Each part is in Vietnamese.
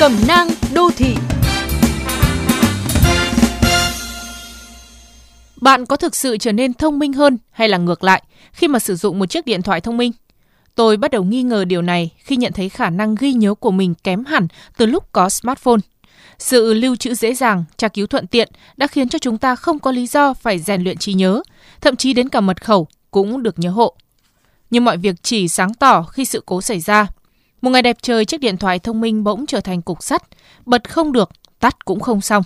Cẩm nang đô thị Bạn có thực sự trở nên thông minh hơn hay là ngược lại khi mà sử dụng một chiếc điện thoại thông minh? Tôi bắt đầu nghi ngờ điều này khi nhận thấy khả năng ghi nhớ của mình kém hẳn từ lúc có smartphone. Sự lưu trữ dễ dàng, tra cứu thuận tiện đã khiến cho chúng ta không có lý do phải rèn luyện trí nhớ, thậm chí đến cả mật khẩu cũng được nhớ hộ. Nhưng mọi việc chỉ sáng tỏ khi sự cố xảy ra. Một ngày đẹp trời, chiếc điện thoại thông minh bỗng trở thành cục sắt, bật không được, tắt cũng không xong.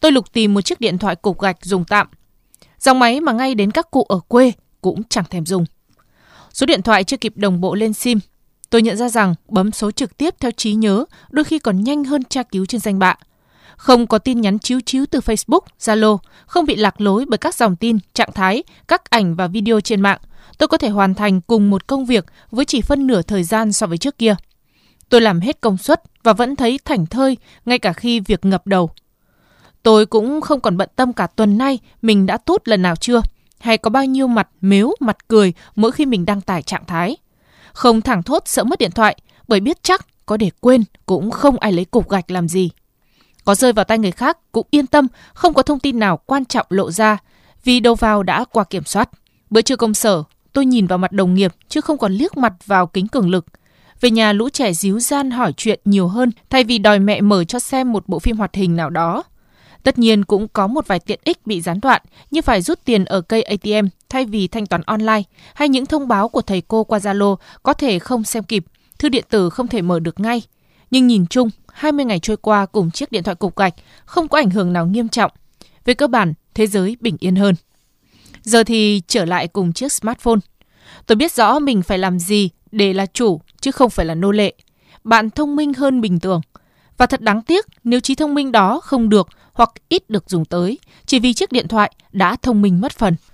Tôi lục tìm một chiếc điện thoại cục gạch dùng tạm. Dòng máy mà ngay đến các cụ ở quê cũng chẳng thèm dùng. Số điện thoại chưa kịp đồng bộ lên SIM. Tôi nhận ra rằng bấm số trực tiếp theo trí nhớ đôi khi còn nhanh hơn tra cứu trên danh bạ. Không có tin nhắn chiếu chiếu từ Facebook, Zalo, không bị lạc lối bởi các dòng tin, trạng thái, các ảnh và video trên mạng. Tôi có thể hoàn thành cùng một công việc với chỉ phân nửa thời gian so với trước kia. Tôi làm hết công suất và vẫn thấy thảnh thơi ngay cả khi việc ngập đầu. Tôi cũng không còn bận tâm cả tuần nay mình đã tốt lần nào chưa hay có bao nhiêu mặt mếu, mặt cười mỗi khi mình đăng tải trạng thái. Không thẳng thốt sợ mất điện thoại, bởi biết chắc có để quên cũng không ai lấy cục gạch làm gì. Có rơi vào tay người khác cũng yên tâm, không có thông tin nào quan trọng lộ ra, vì đầu vào đã qua kiểm soát. Bữa trưa công sở, tôi nhìn vào mặt đồng nghiệp chứ không còn liếc mặt vào kính cường lực. Về nhà lũ trẻ díu gian hỏi chuyện nhiều hơn thay vì đòi mẹ mở cho xem một bộ phim hoạt hình nào đó. Tất nhiên cũng có một vài tiện ích bị gián đoạn như phải rút tiền ở cây ATM thay vì thanh toán online hay những thông báo của thầy cô qua Zalo có thể không xem kịp, thư điện tử không thể mở được ngay. Nhưng nhìn chung, 20 ngày trôi qua cùng chiếc điện thoại cục gạch không có ảnh hưởng nào nghiêm trọng. Về cơ bản, thế giới bình yên hơn. Giờ thì trở lại cùng chiếc smartphone. Tôi biết rõ mình phải làm gì để là chủ, chứ không phải là nô lệ. Bạn thông minh hơn bình thường. Và thật đáng tiếc, nếu trí thông minh đó không được hoặc ít được dùng tới, chỉ vì chiếc điện thoại đã thông minh mất phần.